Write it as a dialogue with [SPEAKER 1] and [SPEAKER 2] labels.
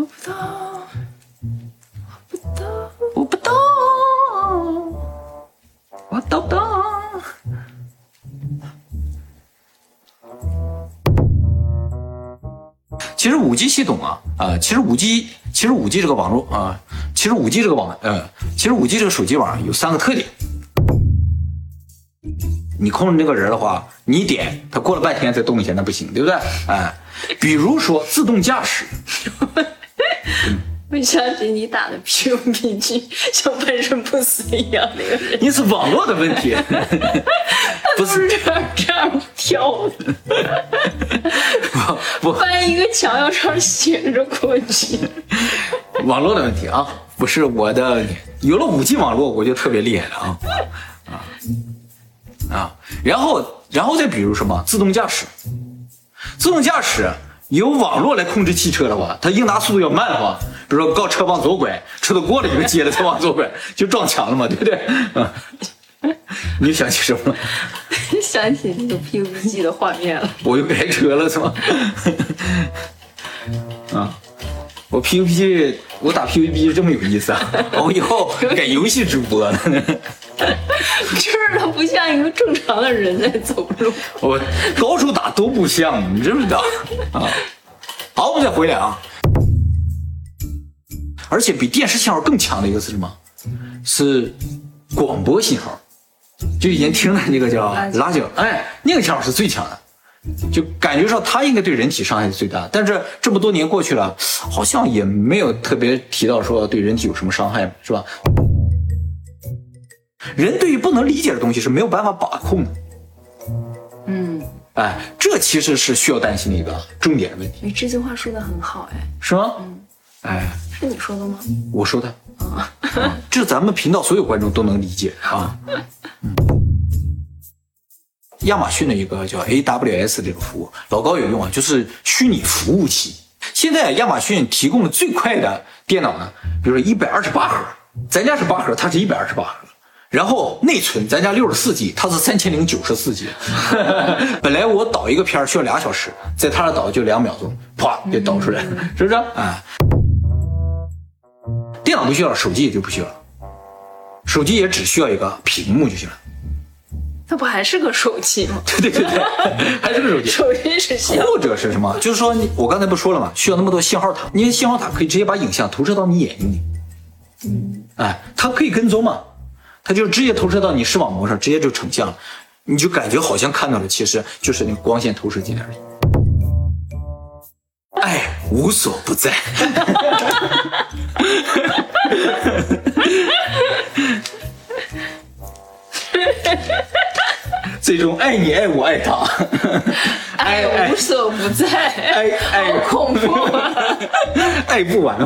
[SPEAKER 1] 我不懂，我不懂，
[SPEAKER 2] 我不懂，我懂懂？其实五 G 系统啊，啊、其实五 G，其实五 G 这个网络啊、其实五 G 这个网，呃，其实五 G 这个手机网有三个特点。你控制那个人的话，你点他过了半天再动一下，那不行，对不对？哎，比如说自动驾驶，
[SPEAKER 1] 我想起你打的 PUBG 像半身不遂一样那个人，
[SPEAKER 2] 你是网络的问题，不
[SPEAKER 1] 不是这样这样跳的，
[SPEAKER 2] 不
[SPEAKER 1] 翻一个墙要这样斜着过去。
[SPEAKER 2] 网络的问题啊，不是我的问题。有了五 G 网络，我就特别厉害了啊啊啊！然后，然后再比如什么自动驾驶，自动驾驶由网络来控制汽车的话，它应答速度要慢的话，比如说告车往左拐，车都过了一个街了，再往左拐，就撞墙了嘛，对不对？啊，你又想起什么了？
[SPEAKER 1] 想起那个 PUBG 的画面了，
[SPEAKER 2] 我又开车了是吗？啊，我 PUBG，我打 PUBG 这么有意思啊！我以后改游戏直播了。
[SPEAKER 1] 就是他不像一个正常的人在走路。
[SPEAKER 2] 我高处打都不像，你知不知道？啊，好，我们再回来啊。而且比电视信号更强的一个是什么？是广播信号，就以前听的那个叫拉九，哎，那个信号是最强的。就感觉上它应该对人体伤害是最大，但是这么多年过去了，好像也没有特别提到说对人体有什么伤害，是吧？人对于不能理解的东西是没有办法把控的，
[SPEAKER 1] 嗯，
[SPEAKER 2] 哎，这其实是需要担心的一个重点的问题，
[SPEAKER 1] 你这句话说的很好，哎，
[SPEAKER 2] 是吗？哎，
[SPEAKER 1] 是你说的吗？
[SPEAKER 2] 我说的，啊，这咱们频道所有观众都能理解啊。嗯亚马逊的一个叫 AWS 这个服务，老高有用啊，就是虚拟服务器。现在亚马逊提供的最快的电脑呢，比如说一百二十八核，咱家是八核，它是一百二十八核。然后内存，咱家六十四 G，它是三千零九十四 G。本来我导一个片儿需要俩小时，在它那导就两秒钟，啪就导出来，是不是？啊，不需要了，手机也就不需要了，手机也只需要一个屏幕就行了。
[SPEAKER 1] 那不还是个手机吗？
[SPEAKER 2] 对 对对对，还是个手机。
[SPEAKER 1] 手机是像
[SPEAKER 2] 或者是什么？就是说你，我刚才不说了吗？需要那么多信号塔，因为信号塔可以直接把影像投射到你眼睛里。嗯，哎，它可以跟踪嘛？它就直接投射到你视网膜上，直接就成像了，你就感觉好像看到了，其实就是那个光线投射进来而已。爱无所不在。最终爱你爱我爱他，
[SPEAKER 1] 爱无所不在，
[SPEAKER 2] 爱爱
[SPEAKER 1] 好恐怖啊！
[SPEAKER 2] 爱不完。